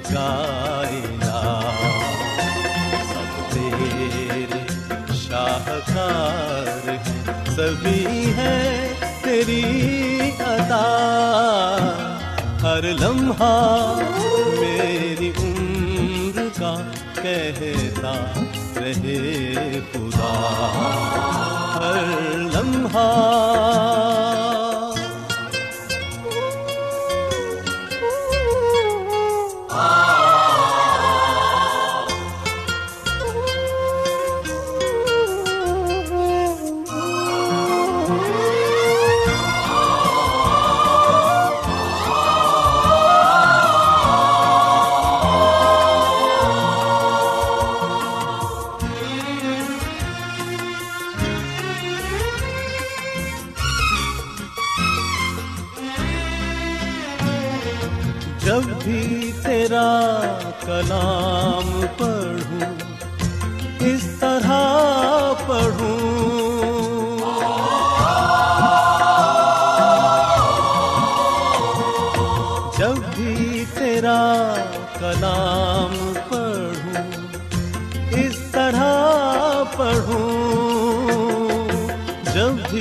یہ کائنات سب تیرے شاہکار سبھی ہے تیری عطا۔ ہر لمحہ میری عمر کا کہتا رہے خدا۔ ہر لمحہ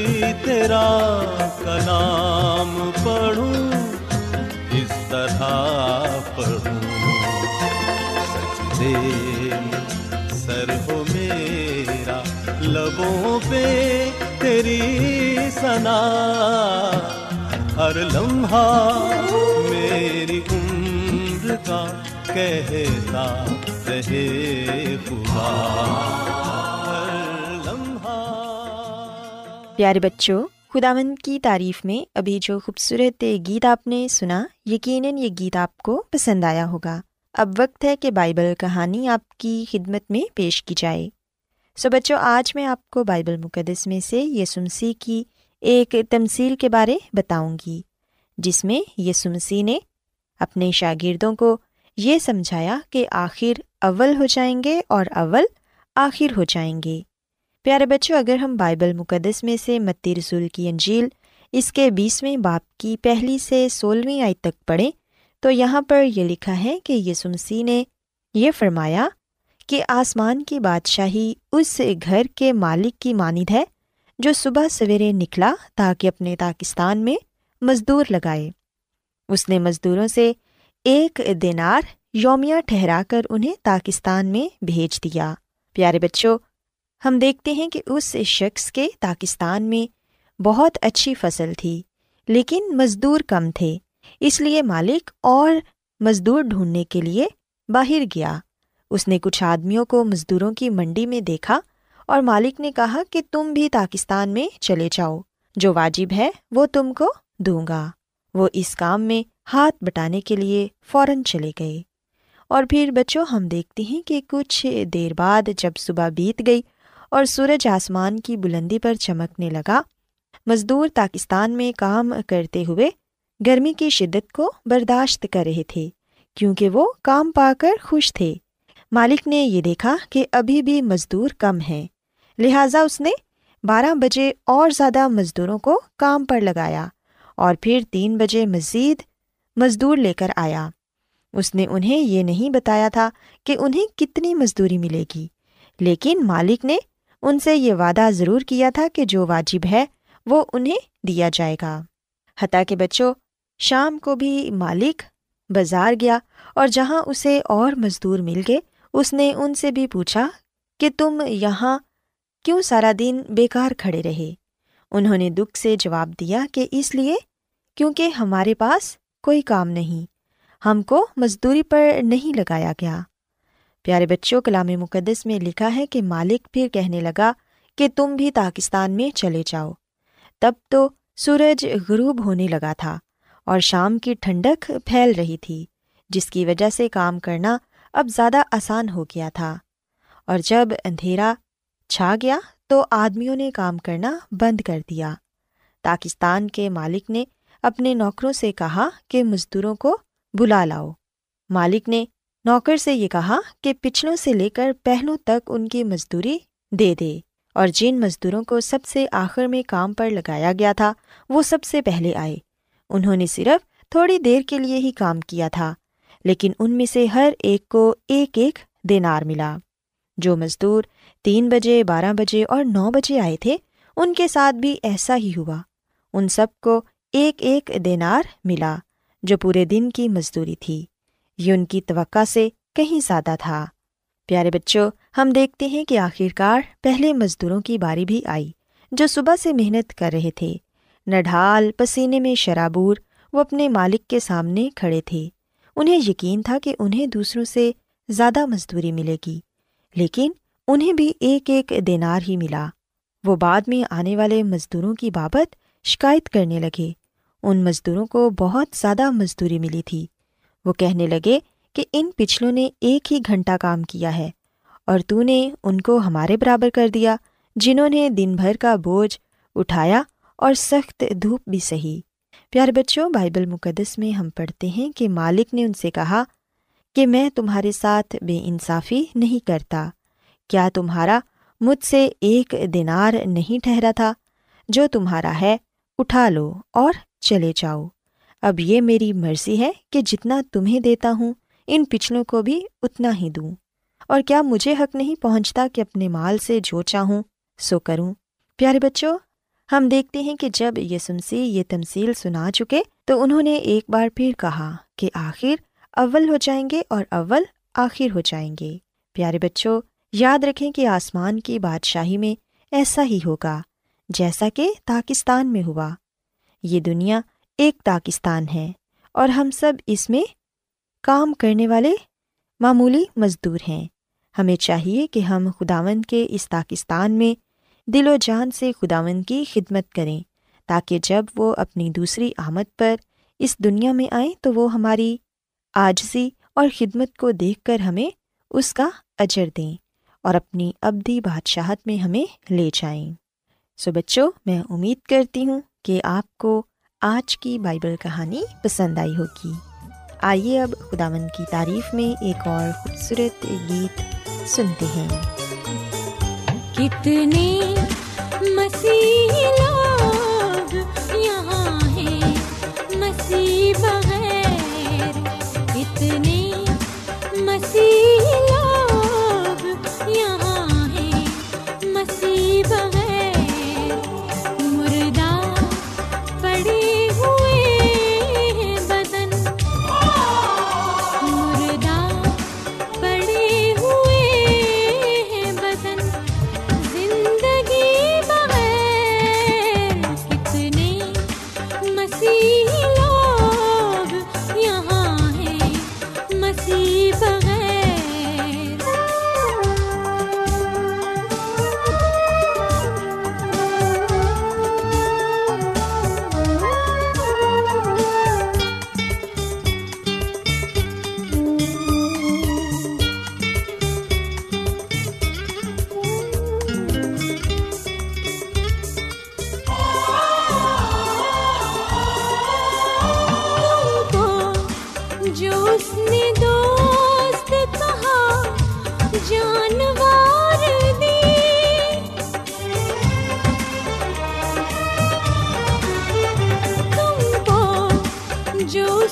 بھی تیرا کلام پڑھوں، اس طرح پڑھوں۔ سجدے میں سر ہو میرا، لبوں پہ تیری سنا ہر لمحہ میری عمر کا کہتا رہے خدا۔ پیارے بچوں، خداوند کی تعریف میں ابھی جو خوبصورت گیت آپ نے سنا، یقیناً یہ گیت آپ کو پسند آیا ہوگا۔ اب وقت ہے کہ بائبل کہانی آپ کی خدمت میں پیش کی جائے۔ سو بچوں، آج میں آپ کو بائبل مقدس میں سے یسمسی کی ایک تمصیل کے بارے بتاؤں گی، جس میں یسمسی نے اپنے شاگردوں کو یہ سمجھایا کہ آخر اول ہو جائیں گے اور اول آخر ہو جائیں گے۔ پیارے بچوں، اگر ہم بائبل مقدس میں سے متی رسول کی انجیل اس کے بیسویں باپ کی پہلی سے سولہویں آئی تک پڑھیں، تو یہاں پر یہ لکھا ہے کہ یسمسی نے یہ فرمایا کہ آسمان کی بادشاہی اس گھر کے مالک کی مانند ہے جو صبح سویرے نکلا تاکہ اپنے پاکستان میں مزدور لگائے۔ اس نے مزدوروں سے ایک دینار یومیہ ٹھہرا کر انہیں پاکستان میں بھیج دیا۔ پیارے بچوں ہم دیکھتے ہیں کہ اس شخص کے پاکستان میں بہت اچھی فصل تھی، لیکن مزدور کم تھے، اس لیے مالک اور مزدور ڈھونڈنے کے لیے باہر گیا۔ اس نے کچھ آدمیوں کو مزدوروں کی منڈی میں دیکھا اور مالک نے کہا کہ تم بھی پاکستان میں چلے جاؤ، جو واجب ہے وہ تم کو دوں گا۔ وہ اس کام میں ہاتھ بٹانے کے لیے فوراً چلے گئے۔ اور پھر بچوں، ہم دیکھتے ہیں کہ کچھ دیر بعد جب صبح بیت گئی اور سورج آسمان کی بلندی پر چمکنے لگا۔ مزدور پاکستان میں کام کرتے ہوئے گرمی کی شدت کو برداشت کر رہے تھے، کیونکہ وہ کام پا کر خوش تھے۔ مالک نے یہ دیکھا کہ ابھی بھی مزدور کم ہیں، لہٰذا اس نے بارہ بجے اور زیادہ مزدوروں کو کام پر لگایا اور پھر تین بجے مزید مزدور لے کر آیا۔ اس نے انہیں یہ نہیں بتایا تھا کہ انہیں کتنی مزدوری ملے گی، لیکن مالک نے ان سے یہ وعدہ ضرور کیا تھا کہ جو واجب ہے وہ انہیں دیا جائے گا۔ حتیٰ کہ بچوں، شام کو بھی مالک بازار گیا اور جہاں اسے اور مزدور مل گئے، اس نے ان سے بھی پوچھا کہ تم یہاں کیوں سارا دن بیکار کھڑے رہے؟ انہوں نے دکھ سے جواب دیا کہ اس لیے کیونکہ ہمارے پاس کوئی کام نہیں، ہم کو مزدوری پر نہیں لگایا گیا۔ پیارے بچوں کلام مقدس میں لکھا ہے کہ مالک پھر کہنے لگا کہ تم بھی پاکستان میں چلے جاؤ۔ تب تو سورج غروب ہونے لگا تھا اور شام کی ٹھنڈک پھیل رہی تھی، جس کی وجہ سے کام کرنا اب زیادہ آسان ہو گیا تھا۔ اور جب اندھیرا چھا گیا تو آدمیوں نے کام کرنا بند کر دیا۔ پاکستان کے مالک نے اپنے نوکروں سے کہا کہ مزدوروں کو بلا لاؤ۔ مالک نے نوکر سے یہ کہا کہ پچھلوں سے لے کر پہلوں تک ان کی مزدوری دے دے اور جن مزدوروں کو سب سے آخر میں کام پر لگایا گیا تھا، وہ سب سے پہلے آئے۔ انہوں نے صرف تھوڑی دیر کے لیے ہی کام کیا تھا، لیکن ان میں سے ہر ایک کو ایک ایک دینار ملا۔ جو مزدور تین بجے، بارہ بجے اور نو بجے آئے تھے، ان کے ساتھ بھی ایسا ہی ہوا۔ ان سب کو ایک ایک دینار ملا، جو پورے دن کی مزدوری تھی۔ یہ ان کی توقع سے کہیں زیادہ تھا۔ پیارے بچوں، ہم دیکھتے ہیں کہ آخرکار پہلے مزدوروں کی باری بھی آئی جو صبح سے محنت کر رہے تھے۔ نڈھال پسینے میں شرابور وہ اپنے مالک کے سامنے کھڑے تھے۔ انہیں یقین تھا کہ انہیں دوسروں سے زیادہ مزدوری ملے گی، لیکن انہیں بھی ایک ایک دینار ہی ملا۔ وہ بعد میں آنے والے مزدوروں کی بابت شکایت کرنے لگے۔ ان مزدوروں کو بہت زیادہ مزدوری ملی تھی۔ وہ کہنے لگے کہ ان پچھلوں نے ایک ہی گھنٹہ کام کیا ہے اور تو نے ان کو ہمارے برابر کر دیا جنہوں نے دن بھر کا بوجھ اٹھایا اور سخت دھوپ بھی سہی۔ پیارے بچوں، بائبل مقدس میں ہم پڑھتے ہیں کہ مالک نے ان سے کہا کہ میں تمہارے ساتھ بے انصافی نہیں کرتا۔ کیا تمہارا مجھ سے ایک دینار نہیں ٹھہرا تھا؟ جو تمہارا ہے، اٹھا لو اور چلے جاؤ۔ اب یہ میری مرضی ہے کہ جتنا تمہیں دیتا ہوں، ان پچھلوں کو بھی اتنا ہی دوں۔ اور کیا مجھے حق نہیں پہنچتا کہ اپنے مال سے جو چاہوں، سو کروں۔ پیارے بچوں، ہم دیکھتے ہیں کہ جب یہ سنسی یہ تمصیل سنا چکے، تو انہوں نے ایک بار پھر کہا کہ آخر اول ہو جائیں گے اور اول آخر ہو جائیں گے۔ پیارے بچوں، یاد رکھیں کہ آسمان کی بادشاہی میں ایسا ہی ہوگا، جیسا کہ پاکستان میں ہوا۔ یہ دنیا ایک پاکستان ہے اور ہم سب اس میں کام کرنے والے معمولی مزدور ہیں۔ ہمیں چاہیے کہ ہم خداون کے اس پاکستان میں دل و جان سے خداون کی خدمت کریں تاکہ جب وہ اپنی دوسری آمد پر اس دنیا میں آئیں تو وہ ہماری آجزی اور خدمت کو دیکھ کر ہمیں اس کا اجر دیں اور اپنی ابدی بادشاہت میں ہمیں لے جائیں۔ سو بچوں، میں امید کرتی ہوں کہ آپ کو آج کی بائبل کہانی پسند آئی ہوگی۔ آئیے اب خداون کی تعریف میں ایک اور خوبصورت گیت سنتے ہیں۔ کتنے مسیح لوگ یہاں ہیں، مسیح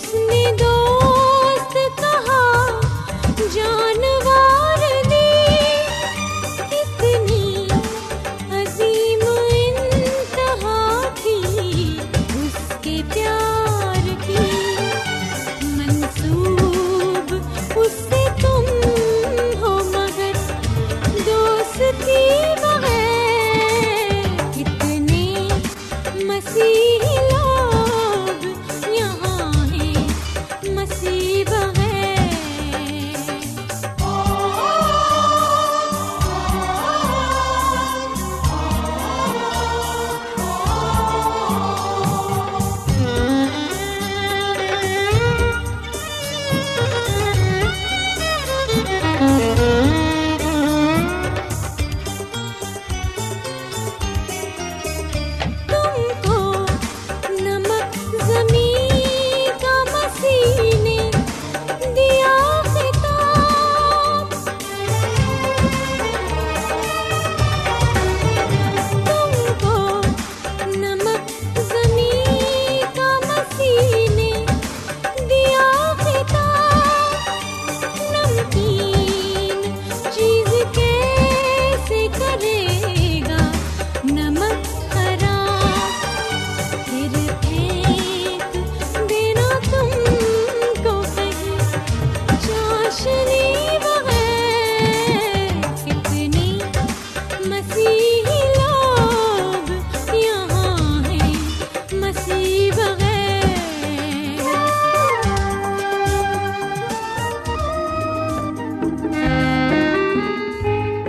کو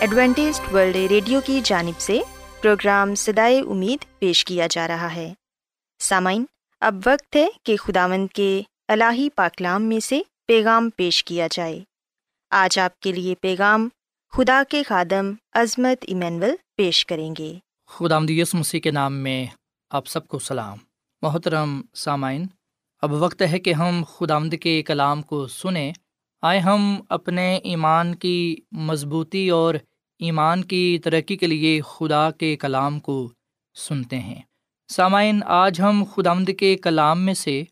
Adventist World Radio کی جانب سے پروگرام سدائے امید پیش کیا جا رہا ہے۔ سامعین، اب وقت ہے کہ خداوند کے الہی پاکلام میں سے پیغام پیش کیا جائے۔ آج آپ کے لیے پیغام خدا کے خادم عظمت ایمینول پیش کریں گے۔ خدا یس مسیح کے نام میں آپ سب کو سلام۔ محترم سامعین، اب وقت ہے کہ ہم خدا کے کلام کو سنیں۔ آئے ہم اپنے ایمان کی مضبوطی اور ایمان کی ترقی کے لیے خدا کے کلام کو سنتے ہیں۔ سامعین، آج ہم خدامد کے کلام میں سے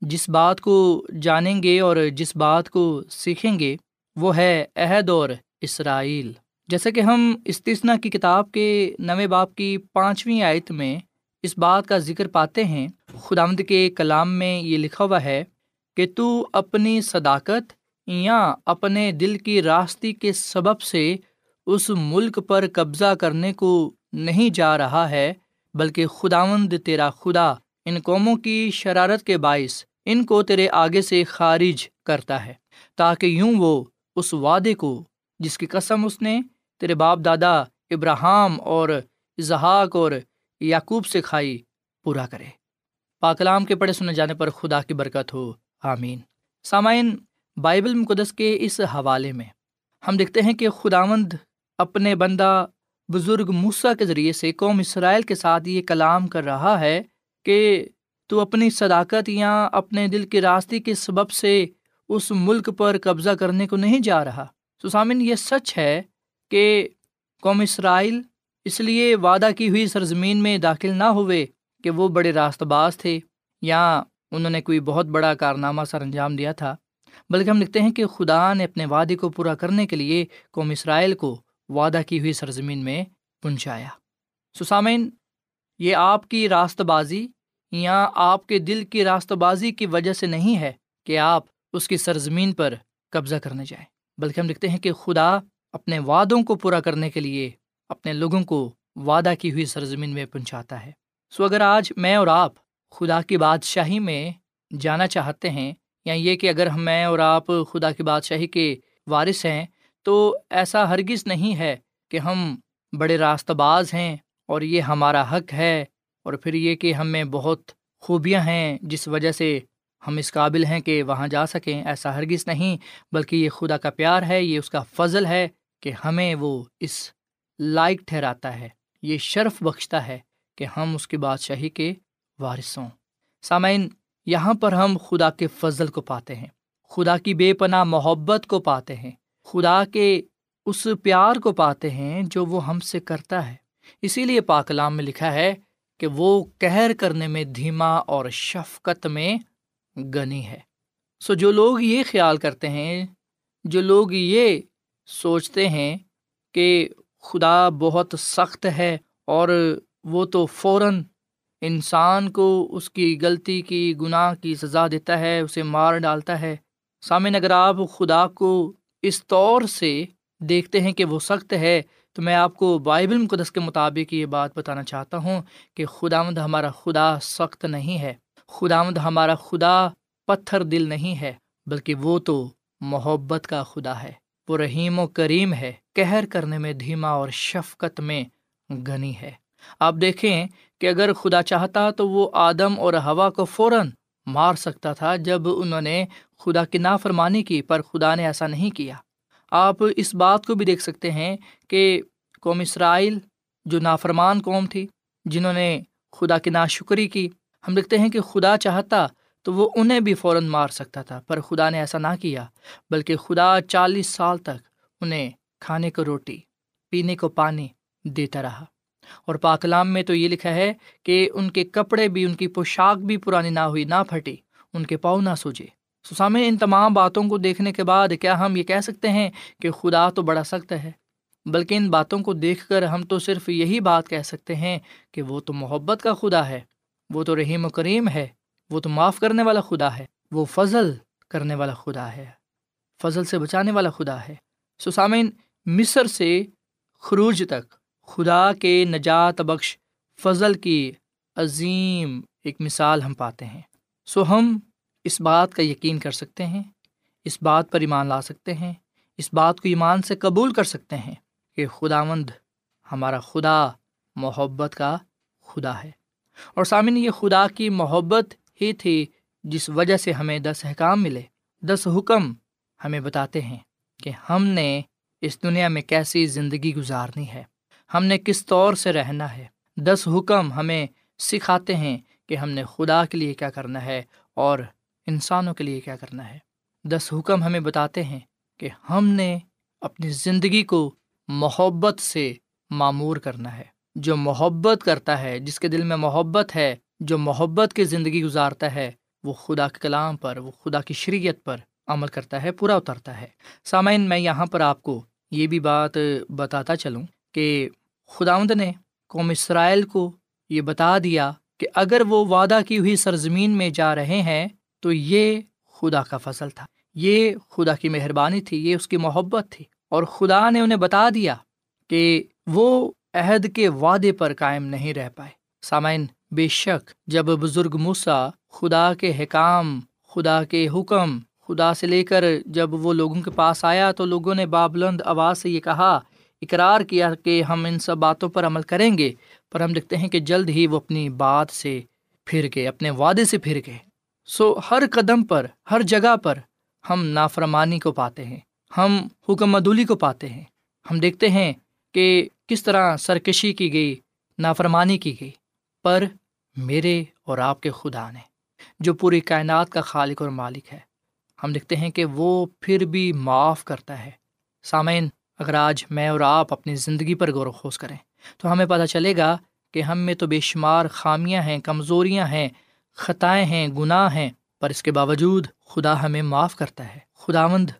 جس بات کو جانیں گے اور جس بات کو سیکھیں گے، وہ ہے عہد اور اسرائیل۔ جیسے کہ ہم استثنا کی کتاب کے نویں باپ کی پانچویں آیت میں اس بات کا ذکر پاتے ہیں خدامد کے کلام میں یہ لکھا ہوا ہے کہ تو اپنی صداقت یا اپنے دل کی راستی کے سبب سے اس ملک پر قبضہ کرنے کو نہیں جا رہا ہے، بلکہ خداوند تیرا خدا، ان قوموں کی شرارت کے باعث ان کو تیرے آگے سے خارج کرتا ہے، تاکہ یوں وہ اس وعدے کو، جس کی قسم اس نے تیرے باپ دادا ابراہم اور اظہاق اور یعقوب سے کھائی، پورا کرے۔ پاکلام کے پڑھے سنے جانے پر خدا کی برکت ہو، آمین۔ سامعین بائبل مقدس کے اس حوالے میں ہم دیکھتے ہیں کہ خداوند اپنے بندہ بزرگ موسا کے ذریعے سے قوم اسرائیل کے ساتھ یہ کلام کر رہا ہے کہ تو اپنی صداقت یا اپنے دل کے راستے کے سبب سے اس ملک پر قبضہ کرنے کو نہیں جا رہا۔ سسامن یہ سچ ہے کہ قوم اسرائیل اس لیے وعدہ کی ہوئی سرزمین میں داخل نہ ہوئے کہ وہ بڑے راست باز تھے یا انہوں نے کوئی بہت بڑا کارنامہ سر انجام دیا تھا۔ بلکہ ہم لکھتے ہیں کہ خدا نے اپنے وعدے کو پورا کرنے کے لیے قوم اسرائیل کو وعدہ کی ہوئی سرزمین میں پہنچایا سسامین یہ آپ کی راست بازی یا آپ کے دل کی راست بازی کی وجہ سے نہیں ہے کہ آپ اس کی سرزمین پر قبضہ کرنے جائیں، بلکہ ہم لکھتے ہیں کہ خدا اپنے وعدوں کو پورا کرنے کے لیے اپنے لوگوں کو وعدہ کی ہوئی سرزمین میں پہنچاتا ہے۔ سو اگر آج میں اور آپ خدا کی بادشاہی میں جانا چاہتے ہیں یا یہ کہ اگر ہم میں اور آپ خدا کی بادشاہی کے وارث ہیں، تو ایسا ہرگز نہیں ہے کہ ہم بڑے راست باز ہیں اور یہ ہمارا حق ہے اور پھر یہ کہ ہم میں بہت خوبیاں ہیں جس وجہ سے ہم اس قابل ہیں کہ وہاں جا سکیں، ایسا ہرگز نہیں، بلکہ یہ خدا کا پیار ہے، یہ اس کا فضل ہے کہ ہمیں وہ اس لائق ٹھہراتا ہے، یہ شرف بخشتا ہے کہ ہم اس کی بادشاہی کے وارث ہوں۔ سامعین یہاں پر ہم خدا کے فضل کو پاتے ہیں، خدا کی بے پناہ محبت کو پاتے ہیں، خدا کے اس پیار کو پاتے ہیں جو وہ ہم سے کرتا ہے۔ اسی لیے پاکلام میں لکھا ہے کہ وہ کہر کرنے میں دھیما اور شفقت میں گنی ہے۔ سو جو لوگ یہ خیال کرتے ہیں، جو لوگ یہ سوچتے ہیں کہ خدا بہت سخت ہے اور وہ تو فوراً انسان کو اس کی غلطی کی گناہ کی سزا دیتا ہے، اسے مار ڈالتا ہے۔ سامعین، اگر آپ خدا کو اس طور سے دیکھتے ہیں کہ وہ سخت ہے، تو میں آپ کو بائبل مقدس کے مطابق یہ بات بتانا چاہتا ہوں کہ خدا ہمارا خدا سخت نہیں ہے۔ خدا ہمارا خدا پتھر دل نہیں ہے، بلکہ وہ تو محبت کا خدا ہے۔ وہ رحیم و کریم ہے کہر کرنے میں، دھیما اور شفقت میں گنی ہے۔ آپ دیکھیں کہ اگر خدا چاہتا تو وہ آدم اور ہوا کو فوراً مار سکتا تھا جب انہوں نے خدا کی نافرمانی کی، پر خدا نے ایسا نہیں کیا۔ آپ اس بات کو بھی دیکھ سکتے ہیں کہ قوم اسرائیل جو نافرمان قوم تھی، جنہوں نے خدا کی ناشکری کی، ہم دیکھتے ہیں کہ خدا چاہتا تو وہ انہیں بھی فوراً مار سکتا تھا، پر خدا نے ایسا نہ کیا، بلکہ خدا چالیس سال تک انہیں کھانے کو روٹی، پینے کو پانی دیتا رہا۔ اور پاکلام میں تو یہ لکھا ہے کہ ان کے کپڑے بھی، ان کی پوشاک بھی پرانی نہ ہوئی، نہ پھٹی، ان کے پاؤں نہ سوجے۔ سسامے ان تمام باتوں کو دیکھنے کے بعد کیا ہم یہ کہہ سکتے ہیں کہ خدا تو بڑا سخت ہے؟ بلکہ ان باتوں کو دیکھ کر ہم تو صرف یہی بات کہہ سکتے ہیں کہ وہ تو محبت کا خدا ہے، وہ تو رحیم و کریم ہے، وہ تو معاف کرنے والا خدا ہے، وہ فضل کرنے والا خدا ہے، فضل سے بچانے والا خدا ہے۔ سسامین مصر سے خروج تک خدا کے نجات بخش فضل کی عظیم ایک مثال ہم پاتے ہیں۔ سو ہم اس بات کا یقین کر سکتے ہیں، اس بات پر ایمان لا سکتے ہیں، اس بات کو ایمان سے قبول کر سکتے ہیں کہ خدا مند ہمارا خدا، محبت کا خدا ہے۔ اور سامن یہ خدا کی محبت ہی تھی جس وجہ سے ہمیں دس احکام ملے۔ دس حکم ہمیں بتاتے ہیں کہ ہم نے اس دنیا میں کیسی زندگی گزارنی ہے۔ ہم نے کس طور سے رہنا ہے؟ دس حکم ہمیں سکھاتے ہیں کہ ہم نے خدا کے لیے کیا کرنا ہے اور انسانوں کے لیے کیا کرنا ہے۔ دس حکم ہمیں بتاتے ہیں کہ ہم نے اپنی زندگی کو محبت سے معمور کرنا ہے۔ جو محبت کرتا ہے، جس کے دل میں محبت ہے، جو محبت کی زندگی گزارتا ہے، وہ خدا کے کلام پر، وہ خدا کی شریعت پر عمل کرتا ہے، پورا اترتا ہے۔ سامعین، میں یہاں پر آپ کو یہ بھی بات بتاتا چلوں کہ خداوند نے قوم اسرائیل کو یہ بتا دیا کہ اگر وہ وعدہ کی ہوئی سرزمین میں جا رہے ہیں، تو یہ خدا کا فصل تھا۔ یہ خدا کی مہربانی تھی، یہ اس کی محبت تھی۔ اور خدا نے انہیں بتا دیا کہ وہ عہد کے وعدے پر قائم نہیں رہ پائے۔ سامعین، بے شک جب بزرگ موسا خدا کے حکام، خدا کے حکم، خدا سے لے کر جب وہ لوگوں کے پاس آیا تو لوگوں نے بابلند آواز سے یہ کہا اقرار کیا کہ ہم ان سب باتوں پر عمل کریں گے، پر ہم دیکھتے ہیں کہ جلد ہی وہ اپنی بات سے پھر گئے، اپنے وعدے سے پھر گئے۔ سو ہر قدم پر، ہر جگہ پر ہم نافرمانی کو پاتے ہیں، ہم حکم مدولی کو پاتے ہیں۔ ہم دیکھتے ہیں کہ کس طرح سرکشی کی گئی، نافرمانی کی گئی۔ پر میرے اور آپ کے خدا نے، جو پوری کائنات کا خالق اور مالک ہے، ہم دیکھتے ہیں کہ وہ پھر بھی معاف کرتا ہے۔ سامعین اگر آج میں اور آپ اپنی زندگی پر غور و خوص کریں، تو ہمیں پتہ چلے گا کہ ہم میں تو بے شمار خامیاں ہیں، کمزوریاں ہیں، خطائیں ہیں، گناہ ہیں، پر اس کے باوجود خدا ہمیں معاف کرتا ہے۔ خداوند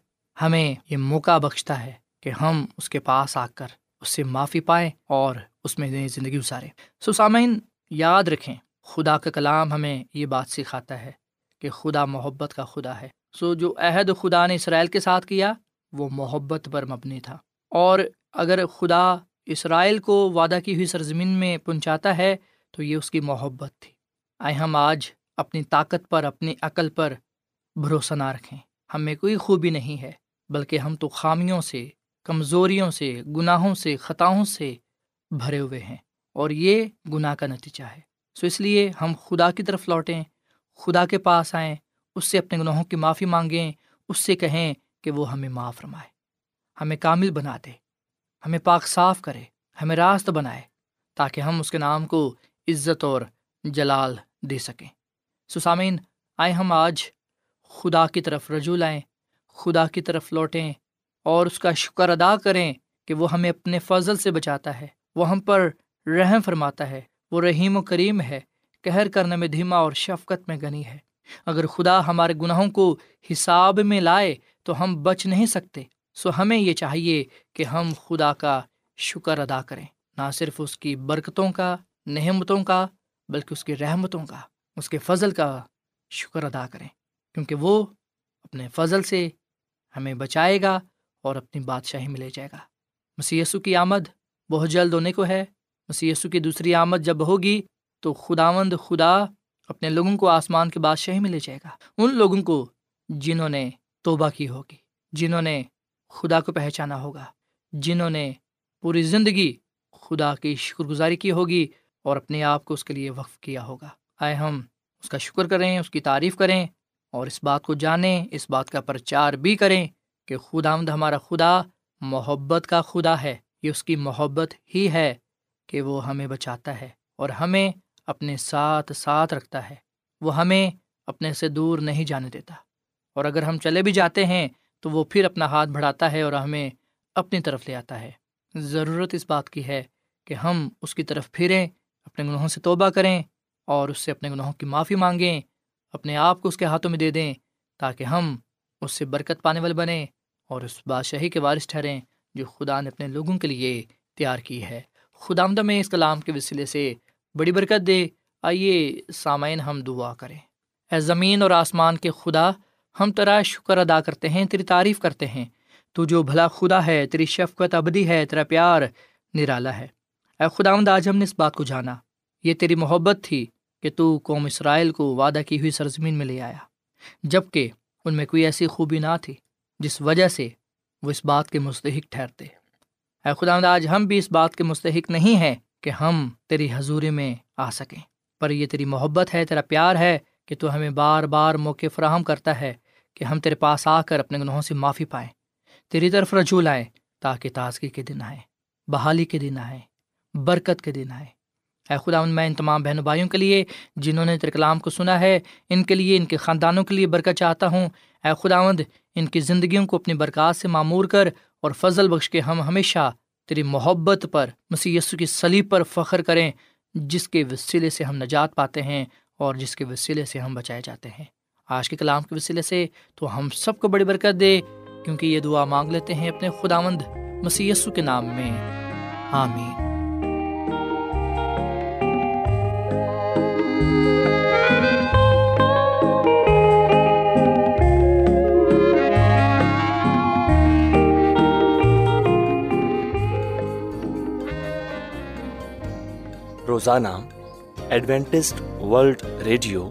ہمیں یہ موقع بخشتا ہے کہ ہم اس کے پاس آ کر اس سے معافی پائیں اور اس میں نئی زندگی گزاریں۔ سو سامعین، یاد رکھیں، خدا کا کلام ہمیں یہ بات سکھاتا ہے کہ خدا محبت کا خدا ہے۔ سو جو عہد خدا نے اسرائیل کے ساتھ کیا وہ محبت پر مبنی تھا۔ اور اگر خدا اسرائیل کو وعدہ کی ہوئی سرزمین میں پہنچاتا ہے، تو یہ اس کی محبت تھی۔ آئے ہم آج اپنی طاقت پر، اپنی عقل پر بھروسہ نہ رکھیں۔ ہمیں کوئی خوبی نہیں ہے، بلکہ ہم تو خامیوں سے، کمزوریوں سے، گناہوں سے، خطاؤں سے بھرے ہوئے ہیں۔ اور یہ گناہ کا نتیجہ ہے۔ سو اس لیے ہم خدا کی طرف لوٹیں، خدا کے پاس آئیں، اس سے اپنے گناہوں کی معافی مانگیں، اس سے کہیں کہ وہ ہمیں معاف رمائے ہمیں کامل بنا دے ہمیں پاک صاف کرے، ہمیں راست بنائے تاکہ ہم اس کے نام کو عزت اور جلال دے سکیں۔ سسامین آئے ہم آج خدا کی طرف رجوع لائیں، خدا کی طرف لوٹیں اور اس کا شکر ادا کریں کہ وہ ہمیں اپنے فضل سے بچاتا ہے۔ وہ ہم پر رحم فرماتا ہے، وہ رحیم و کریم ہے کہر کرنے میں دھیما اور شفقت میں گنی ہے۔ اگر خدا ہمارے گناہوں کو حساب میں لائے تو ہم بچ نہیں سکتے۔ سو ہمیں یہ چاہیے کہ ہم خدا کا شکر ادا کریں۔ نہ صرف اس کی برکتوں کا نحمتوں کا، بلکہ اس کی رحمتوں کا، اس کے فضل کا شکر ادا کریں۔ کیونکہ وہ اپنے فضل سے ہمیں بچائے گا اور اپنی بادشاہی میں لے جائے گا۔ مسیسو کی آمد بہت جلد ہونے کو ہے۔ مسیسو کی دوسری آمد جب ہوگی تو خداوند خدا اپنے لوگوں کو آسمان کے بادشاہی میں لے جائے گا۔ ان لوگوں کو جنہوں نے توبہ کی ہوگی، جنہوں نے خدا کو پہچانا ہوگا، جنہوں نے پوری زندگی خدا کی شکر گزاری کی ہوگی اور اپنے آپ کو اس کے لیے وقف کیا ہوگا۔ آئے ہم اس کا شکر کریں، اس کی تعریف کریں اور اس بات کو جانیں، اس بات کا پرچار بھی کریں کہ خدا آمد ہمارا خدا محبت کا خدا ہے۔ یہ اس کی محبت ہی ہے کہ وہ ہمیں بچاتا ہے اور ہمیں اپنے ساتھ ساتھ رکھتا ہے۔ وہ ہمیں اپنے سے دور نہیں جانے دیتا۔ اور اگر ہم چلے بھی جاتے ہیں تو وہ پھر اپنا ہاتھ بڑھاتا ہے اور ہمیں اپنی طرف لے آتا ہے۔ ضرورت اس بات کی ہے کہ ہم اس کی طرف پھریں، اپنے گناہوں سے توبہ کریں اور اس سے اپنے گناہوں کی معافی مانگیں، اپنے آپ کو اس کے ہاتھوں میں دے دیں تاکہ ہم اس سے برکت پانے والے بنیں اور اس بادشاہی کے وارث ٹھہریں جو خدا نے اپنے لوگوں کے لیے تیار کی ہے۔ خدا آمدہ میں اس کلام کے وسیلے سے بڑی برکت دے۔ آئیے سامعین ہم دعا کریں۔ اے زمین اور آسمان کے خدا ہم تیرا شکر ادا کرتے ہیں، تیری تعریف کرتے ہیں۔ تو جو بھلا خدا ہے، تیری شفقت ابدی ہے، تیرا پیار نرالا ہے۔ اے خداوند، آج ہم نے اس بات کو جانا۔ یہ تیری محبت تھی کہ تو قوم اسرائیل کو وعدہ کی ہوئی سرزمین میں لے آیا۔ جبکہ ان میں کوئی ایسی خوبی نہ تھی جس وجہ سے وہ اس بات کے مستحق ٹھہرتے۔ اے خدا آج ہم بھی اس بات کے مستحق نہیں ہیں کہ ہم تیری حضوری میں آ سکیں۔ پر یہ تیری محبت ہے، تیرا پیار ہے کہ تو ہمیں بار بار موقع فراہم کرتا ہے کہ ہم تیرے پاس آ کر اپنے گناہوں سے معافی پائیں۔ تیری طرف رجوع لائیں تاکہ تازگی کے دن آئیں، بحالی کے دن آئیں، برکت کے دن آئیں۔ اے خدا میں ان تمام بہن بھائیوں کے لیے، جنہوں نے تیرے کلام کو سنا ہے، ان کے لیے، ان کے خاندانوں کے لیے برکت چاہتا ہوں۔ اے خداوند، ان کی زندگیوں کو اپنی برکات سے معمور کر اور فضل بخش کے ہم ہمیشہ تیری محبت پر مسی کی سلیب پر فخر کریں، جس کے وسیلے سے ہم نجات پاتے ہیں اور جس کے وسیلے سے ہم بچائے جاتے ہیں۔ آج کے کلام کے وسیلے سے تو ہم سب کو بڑی برکت دے، کیونکہ یہ دعا مانگ لیتے ہیں اپنے خداوند مسی کے نام میں۔ آمین۔ روزانہ ایڈوینٹسٹ ورلڈ ریڈیو